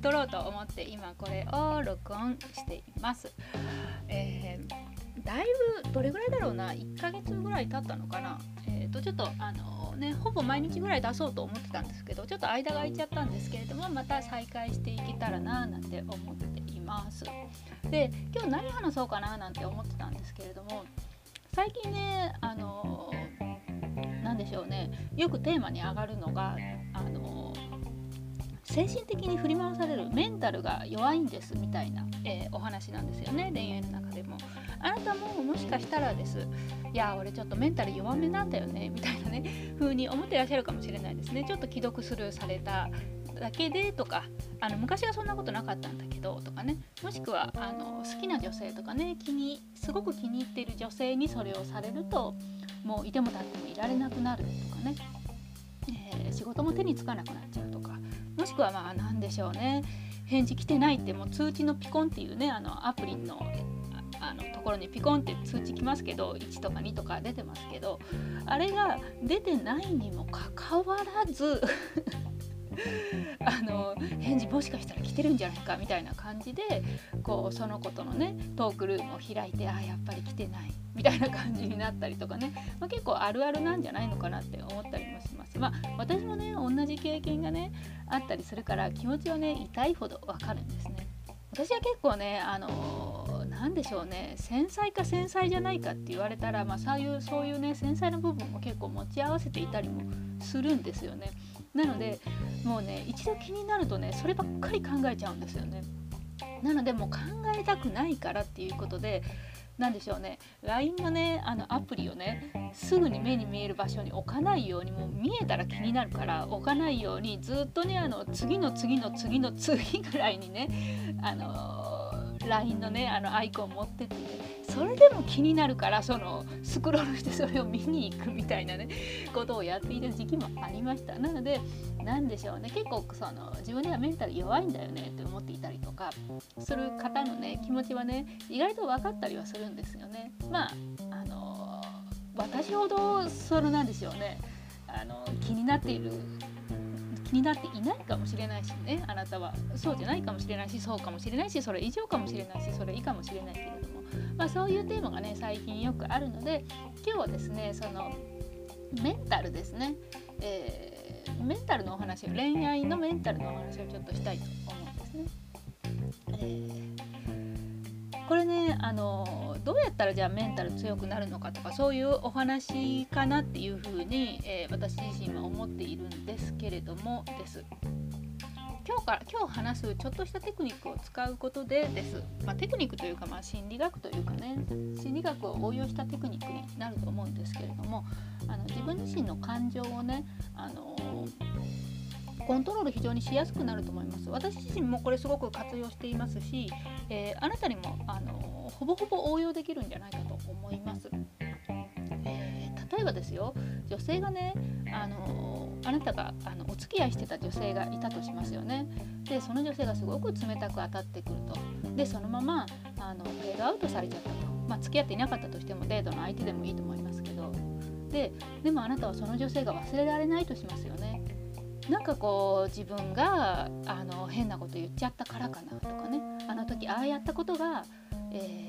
撮ろうと思って今これを録音しています。えー、だいぶどれぐらいだろうな？1ヶ月ぐらい経ったのかな？えっ、ー、とちょっとあのねほぼ毎日ぐらい出そうと思ってたんですけどちょっと間が空いちゃったんですけれどもまた再開していけたらななんて思っています。で今日何話そうかななんて思ってたんですけれども最近ねあの何でしょうねよくテーマに上がるのがあの精神的に振り回されるメンタルが弱いんですみたいな、えー、お話なんですよね恋愛の中でも。あなたももしかしたらですいや俺ちょっとメンタル弱めなんだよねみたいなね風に思ってらっしゃるかもしれないですね。ちょっと既読スルーされただけでとかあの昔はそんなことなかったんだけどとかね。もしくはあの好きな女性とかね気にすごく気に入っている女性にそれをされるともういても立ってもいられなくなるとかね、えー、仕事も手につかなくなっちゃうとか。もしくはまあ何でしょうね。返事来てないってもう通知のピコンっていうねあのアプリのあのところにピコンって通知来ますけど1とか2とか出てますけどあれが出てないにもかかわらず あの返事もしかしたら来てるんじゃないかみたいな感じでこうその子とのねトークルームを開いてあやっぱり来てないみたいな感じになったりとかね、まあ、結構あるあるなんじゃないのかなって思ったりもしま。あ、私もね同じ経験がねあったりするから気持ちはね痛いほどわかるんですね。私は結構ねあの何でしょうね繊細か繊細じゃないかって言われたら、まあ、そういうそういうね繊細な部分も結構持ち合わせていたりもするんですよね。なのでもうね一度気になるとねそればっかり考えちゃうんですよね。なのでもう考えたくないからっていうことで何でしょうね。LINE のねあのアプリをねすぐに目に見える場所に置かないようにもう見えたら気になるから置かないようにずっとねあの次の次の次の次ぐらいにねあの LINE のねあのアイコン持ってってねそれでも気になるからそのスクロールしてそれを見に行くみたいなね ことをやっていた時期もありました。なので何でしょうね結構その自分ではメンタル弱いんだよねって思っていたりとかする方のね気持ちはね意外と分かったりはするんですよね。まああの私ほどそのなんでしょうねあの気になっている気になっていないかもしれないしねあなたは。そうじゃないかもしれないしそうかもしれないしそれ以上かもしれないしそれ以下かもしれないけれども。まあ、そういうテーマがね最近よくあるので今日はですねそのメンタルですね、えー、メンタルのお話恋愛のメンタルのお話をちょっとしたいと思うんですね。えー、これねあのどうやったらじゃあメンタル強くなるのかとかそういうお話かなっていうふうに、えー、私自身は思っているんですけれどもです。今日から今日話すちょっとしたテクニックを使うことでです、まあ、テクニックというか、まあ、心理学というかね心理学を応用したテクニックになると思うんですけれどもあの自分自身の感情をねあのコントロール非常にしやすくなると思います。私自身もこれすごく活用していますし、えー、あなたにもあのほぼほぼ応用できるんじゃないかと思います、えー、例えばですよ女性がねあのあなたがあのお付き合いしてた女性がいたとしますよね。でその女性がすごく冷たく当たってくると。でそのままあのフェードアウトされちゃったと、まあ、付き合っていなかったとしてもデートの相手でもいいと思いますけど。ででもあなたはその女性が忘れられないとしますよね。なんかこう自分があの変なこと言っちゃったからかなとかね。あの時ああやったことが、え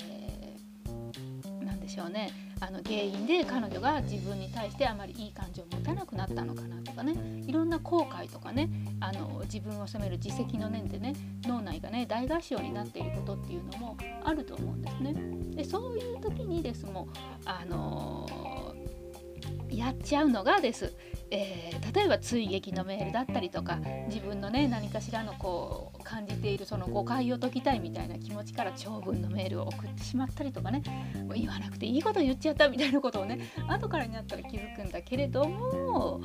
ー、何でしょうね。あの原因で彼女が自分に対してあまりいい感情を持たなくなったのかなとかね。いろんな後悔とかね。あの自分を責める自責の念でね。脳内がね大合唱になっていることっていうのもあると思うんですね。でそういう時にですもあの、やっちゃうのがです。えー、例えば追撃のメールだったりとか自分のね何かしらのこう感じているその誤解を解きたいみたいな気持ちから長文のメールを送ってしまったりとかねもう言わなくていいこと言っちゃったみたいなことをね後からになったら気づくんだけれども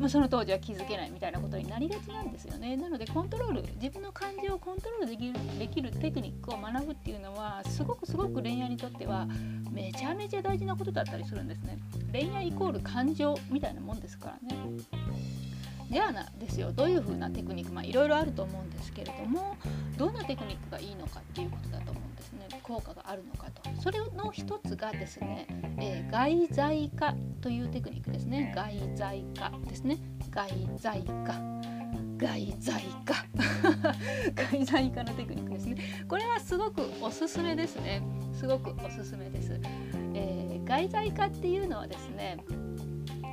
まあ、その当時は気づけないみたいなことになりがちなんですよね。なのでコントロール自分の感情をコントロールできるできるテクニックを学ぶっていうのはすごくすごく恋愛にとってはめちゃめちゃ大事なことだったりするんですね。恋愛イコール感情みたいなもんですからね。じゃあなですよ。どういう風なテクニックまいろいろあると思うんですけれどもどんなテクニックがいいのかっていうことだと思うんですね。効果があるのかと。それの一つがですね、えー、外在化というテクニックですね。外在化ですね。外在化。外在化。外在化のテクニックですね。これはすごくおすすめですね。すごくおすすめです、えー、外在化っていうのはですね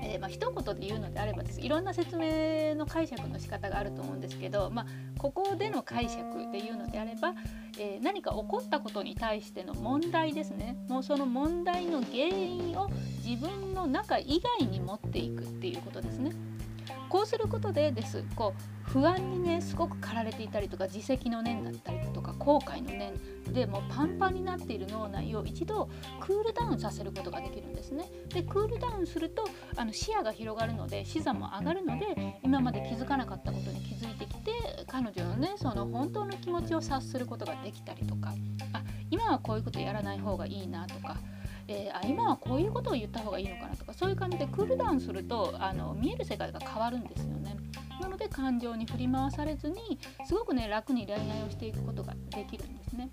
えー、まあ一言で言うのであればです。いろんな説明の解釈の仕方があると思うんですけど、まあ、ここでの解釈で言うのであれば、えー、何か起こったことに対しての問題ですね。もうその問題の原因を自分の中以外に持っていくっていうことですね。こうすることでです。こう不安にねすごく駆られていたりとか自責の念だったりとか後悔の念でもパンパンになっている脳内を一度クールダウンさせることができるんですね。でクールダウンするとあの視野が広がるので視座も上がるので今まで気づかなかったことに気づいてきて彼女のねその本当の気持ちを察することができたりとかあ今はこういうことやらない方がいいなとかえー、あ今はこういうことを言った方がいいのかなとかそういう感じでクールダウンするとあの見える世界が変わるんですよね。なので感情に振り回されずにすごくね楽に恋愛をしていくことができるんですね。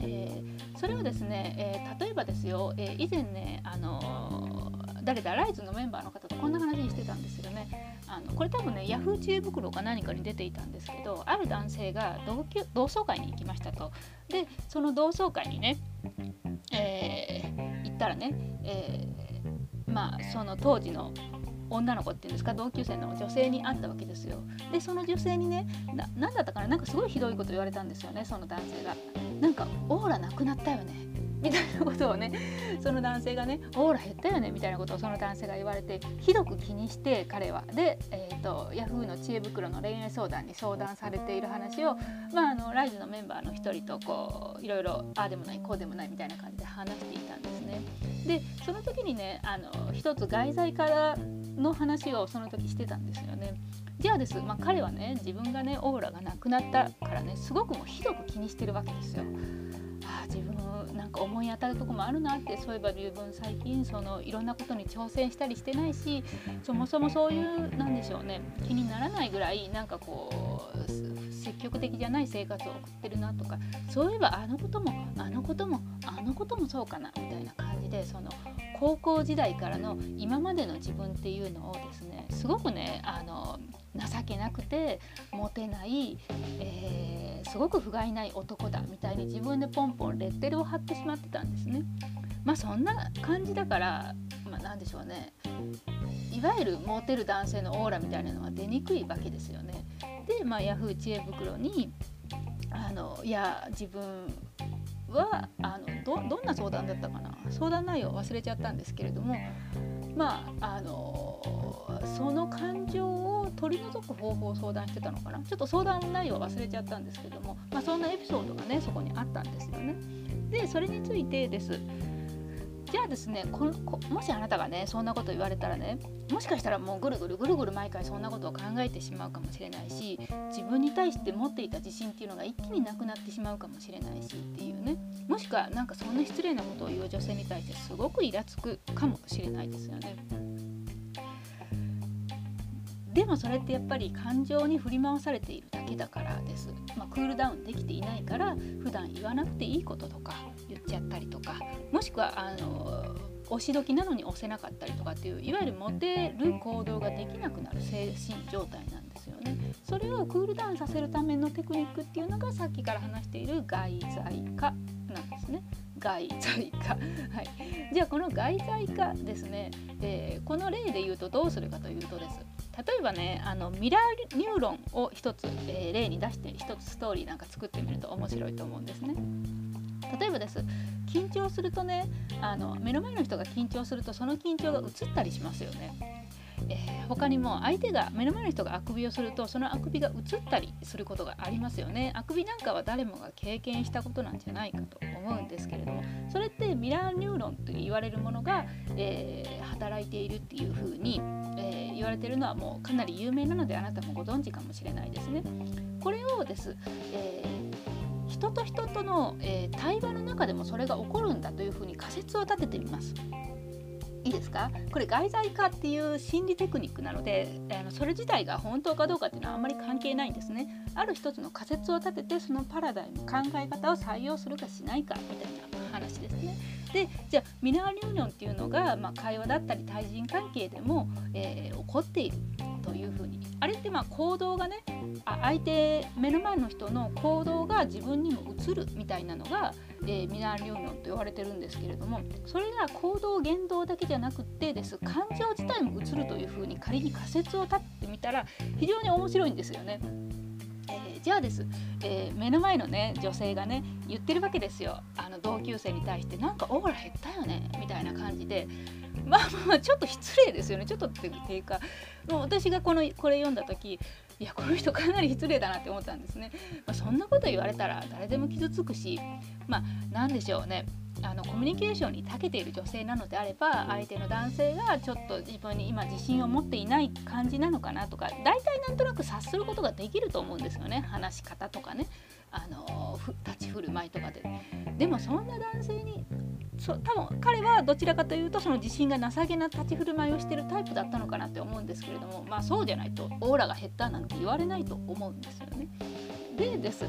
えー、それをですね、えー、例えばですよ、え以前ね、あの誰だライズのメンバーの方とこんな話してたんですよね。あのこれ多分ねヤフー知恵袋か何かに出ていたんですけどある男性が同級同窓会に行きましたと。でその同窓会にねえー、行ったらね、えー、まあその当時の女の子っていうんですか同級生の女性に会ったわけですよ。でその女性にね何だったかななんかすごいひどいこと言われたんですよねその男性が。なんかオーラなくなったよねみたいなことをねその男性がね「オーラ減ったよね」みたいなことをその男性が言われてひどく気にして彼はで、えーと、ヤフーの知恵袋の恋愛相談に相談されている話を、まあ、あのライズのメンバーの一人とこういろいろああでもないこうでもないみたいな感じで話していたんですね。でその時にねあの一つ外在からの話をその時してたんですよね。じゃあです、まあ、彼はね自分がねオーラがなくなったからねすごくもうひどく気にしてるわけですよ。自分なんか思い当たるとこもあるなってそういえば十分最近そのいろんなことに挑戦したりしてないしそもそもそういうなんでしょうね気にならないぐらいなんかこう積極的じゃない生活を送ってるなとかそういえばあのこともあのこともあのこともそうかなみたいな感じでその高校時代からの今までの自分っていうのをですねすごくねあの情けなくてモテない、えー、すごく不甲斐ない男だみたいに自分でポンポンレッテルを貼ってしまってたんですね。まあそんな感じだから、まあ、何でしょうねいわゆるモテる男性のオーラみたいなのは出にくいわけですよね。で、まあ、ヤフー知恵袋にあのいや自分はあのどどんな相談だったかな相談内容忘れちゃったんですけれどもまああのその感情を取り除く方法を相談してたのかな？ちょっと相談内容忘れちゃったんですけども、まあ、そんなエピソードがねそこにあったんですよね。でそれについてです。じゃあですねこのこもしあなたがねそんなこと言われたらねもしかしたらもうぐるぐるぐるぐる毎回そんなことを考えてしまうかもしれないし自分に対して持っていた自信っていうのが一気になくなってしまうかもしれないしっていうね。もしくはなんかそんな失礼なことを言う女性に対してすごくイラつくかもしれないですよね。でもそれってやっぱり感情に振り回されているだけだからです。まあ、クールダウンできていないから普段言わなくていいこととか言っちゃったりとかもしくはあの押し時なのに押せなかったりとかっていういわゆるモテる行動ができなくなる精神状態なんですよね。それをクールダウンさせるためのテクニックっていうのがさっきから話している外在化なんですね。外在化、はい、じゃあこの外在化ですね、えー、この例で言うとどうするかというとです例えばねあのミラーニューロンを一つ、えー、例に出して一つストーリーなんか作ってみると面白いと思うんですね。例えばです緊張するとねあの目の前の人が緊張するとその緊張が移ったりしますよね。えー、他にも相手が目の前の人があくびをするとそのあくびが移ったりすることがありますよねあくびなんかは誰もが経験したことなんじゃないかと思うんですけれどもそれってミラーニューロンと言われるものが、えー、働いているっていうふうに、えー、言われてるのはもうかなり有名なのであなたもご存知かもしれないですねこれをです、えー人と人との、え対話の中でもそれが起こるんだというふうに仮説を立ててみます。いいですか？これ外在化っていう心理テクニックなのであのそれ自体が本当かどうかっていうのはあんまり関係ないんですね。ある一つの仮説を立ててそのパラダイム考え方を採用するかしないかみたいな話ですね。でじゃあミナーリューニョンっていうのが、まあ、会話だったり対人関係でも、えー、起こっているというふうにあれってまあ行動がねあ相手目の前の人の行動が自分にも映るみたいなのが、えー、ミナーリューニョンと言われてるんですけれどもそれが行動言動だけじゃなくってです感情自体も映るというふうに仮に仮説を立ってみたら非常に面白いんですよね。じゃあです、えー、目の前のね女性がね言ってるわけですよ。あの同級生に対してなんかオーラ減ったよねみたいな感じで。まあまあちょっと失礼ですよね。ちょっとっていうかもう私がこのこれ読んだ時いやこの人かなり失礼だなって思ったんですね、まあ、そんなこと言われたら誰でも傷つくしまあ何でしょうね。あのコミュニケーションに長けている女性なのであれば相手の男性がちょっと自分に今自信を持っていない感じなのかなとか大体なんとなく察することができると思うんですよね話し方とかねあの立ち振る舞いとかで。でもそんな男性にそ多分彼はどちらかというとその自信がなさげな立ち振る舞いをしてるタイプだったのかなって思うんですけれどもまあそうじゃないとオーラが減ったなんて言われないと思うんですよね。でです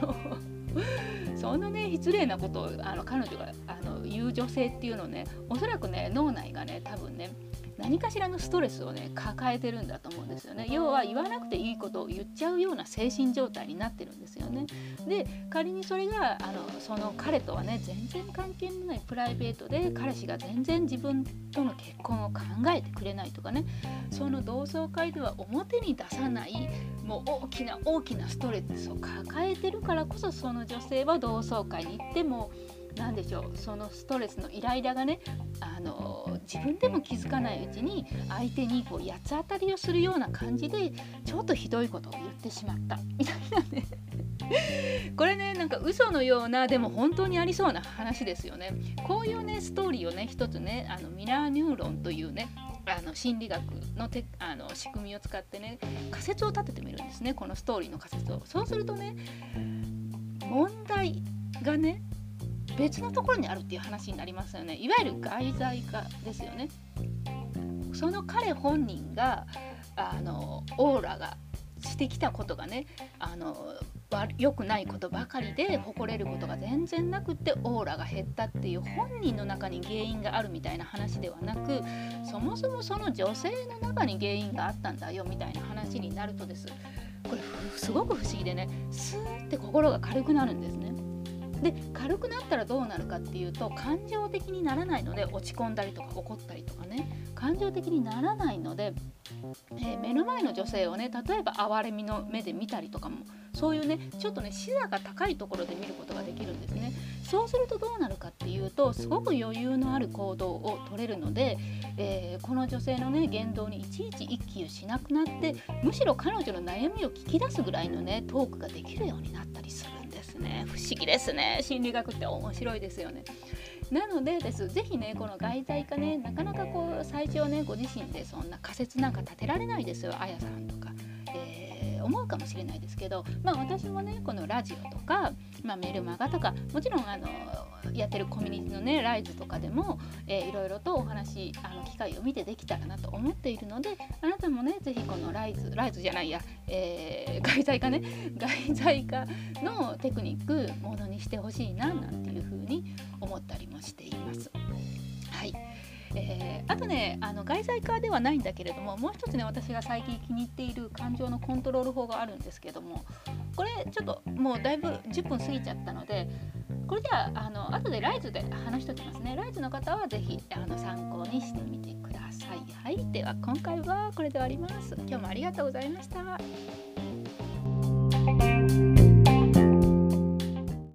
あの そんなね失礼なことをあの彼女があの言う女性っていうのねおそらくね脳内がね多分ね何かしらのストレスをね抱えてるんだと思うんですよね。要は言わなくていいことを言っちゃうような精神状態になってるんですよね。で仮にそれがあのその彼とはね全然関係のないプライベートで彼氏が全然自分との結婚を考えてくれないとかねその同窓会では表に出さないもう大きな大きなストレスを抱えてるからこそその女性は同窓会に行っても何でしょうそのストレスのイライラがねあの自分でも気づかないうちに相手にこう八つ当たりをするような感じでちょっとひどいことを言ってしまった。みたいなねこれねなんか嘘のようなでも本当にありそうな話ですよね。こういうねストーリーをね一つねあのミラーニューロンというねあの心理学のてあの仕組みを使ってね仮説を立ててみるんですね。このストーリーの仮説を。そうするとね問題がね別のところにあるっていう話になりますよね。いわゆる外在化ですよね。その彼本人があのオーラがしてきたことがねあの良くないことばかりで誇れることが全然なくってオーラが減ったっていう本人の中に原因があるみたいな話ではなくそもそもその女性の中に原因があったんだよみたいな話になるとですこれすごく不思議でねスーって心が軽くなるんですね。で軽くなったらどうなるかっていうと感情的にならないので落ち込んだりとか怒ったりとかね。感情的にならないので、えー、目の前の女性をね例えば哀れみの目で見たりとかもそういうねちょっとね視座が高いところで見ることができるんですね。そうするとどうなるかっていうとすごく余裕のある行動を取れるので、えー、この女性のね言動にいちいち一喜しなくなってむしろ彼女の悩みを聞き出すぐらいのねトークができるようになったりするんですね。不思議ですね。心理学って面白いですよね。なのでです。是非ねこの外在化ねなかなかこう最初ねご自身でそんな仮説なんか立てられないですよ。あやさんとか、えー、思うかもしれないですけど。まあ私もねこのラジオとか、まあ、メルマガとかもちろんあのやってるコミュニティのねライズとかでも、えー、いろいろとお話あの機会を見てできたらなと思っているのであなたもね是非このライズライズじゃないや、えー、外在化ね外在化のテクニックものにしてほしいななんていうふうに思ったりもしています。はいえー、あとねあの外在化ではないんだけれどももう一つね私が最近気に入っている感情のコントロール法があるんですけどもこれちょっともうだいぶ10分過ぎちゃったのでこれではあの後でライズで話しておきますね。ライズの方は是非あの参考にしてみてください。はい。では今回はこれで終わります。今日もありがとうございました。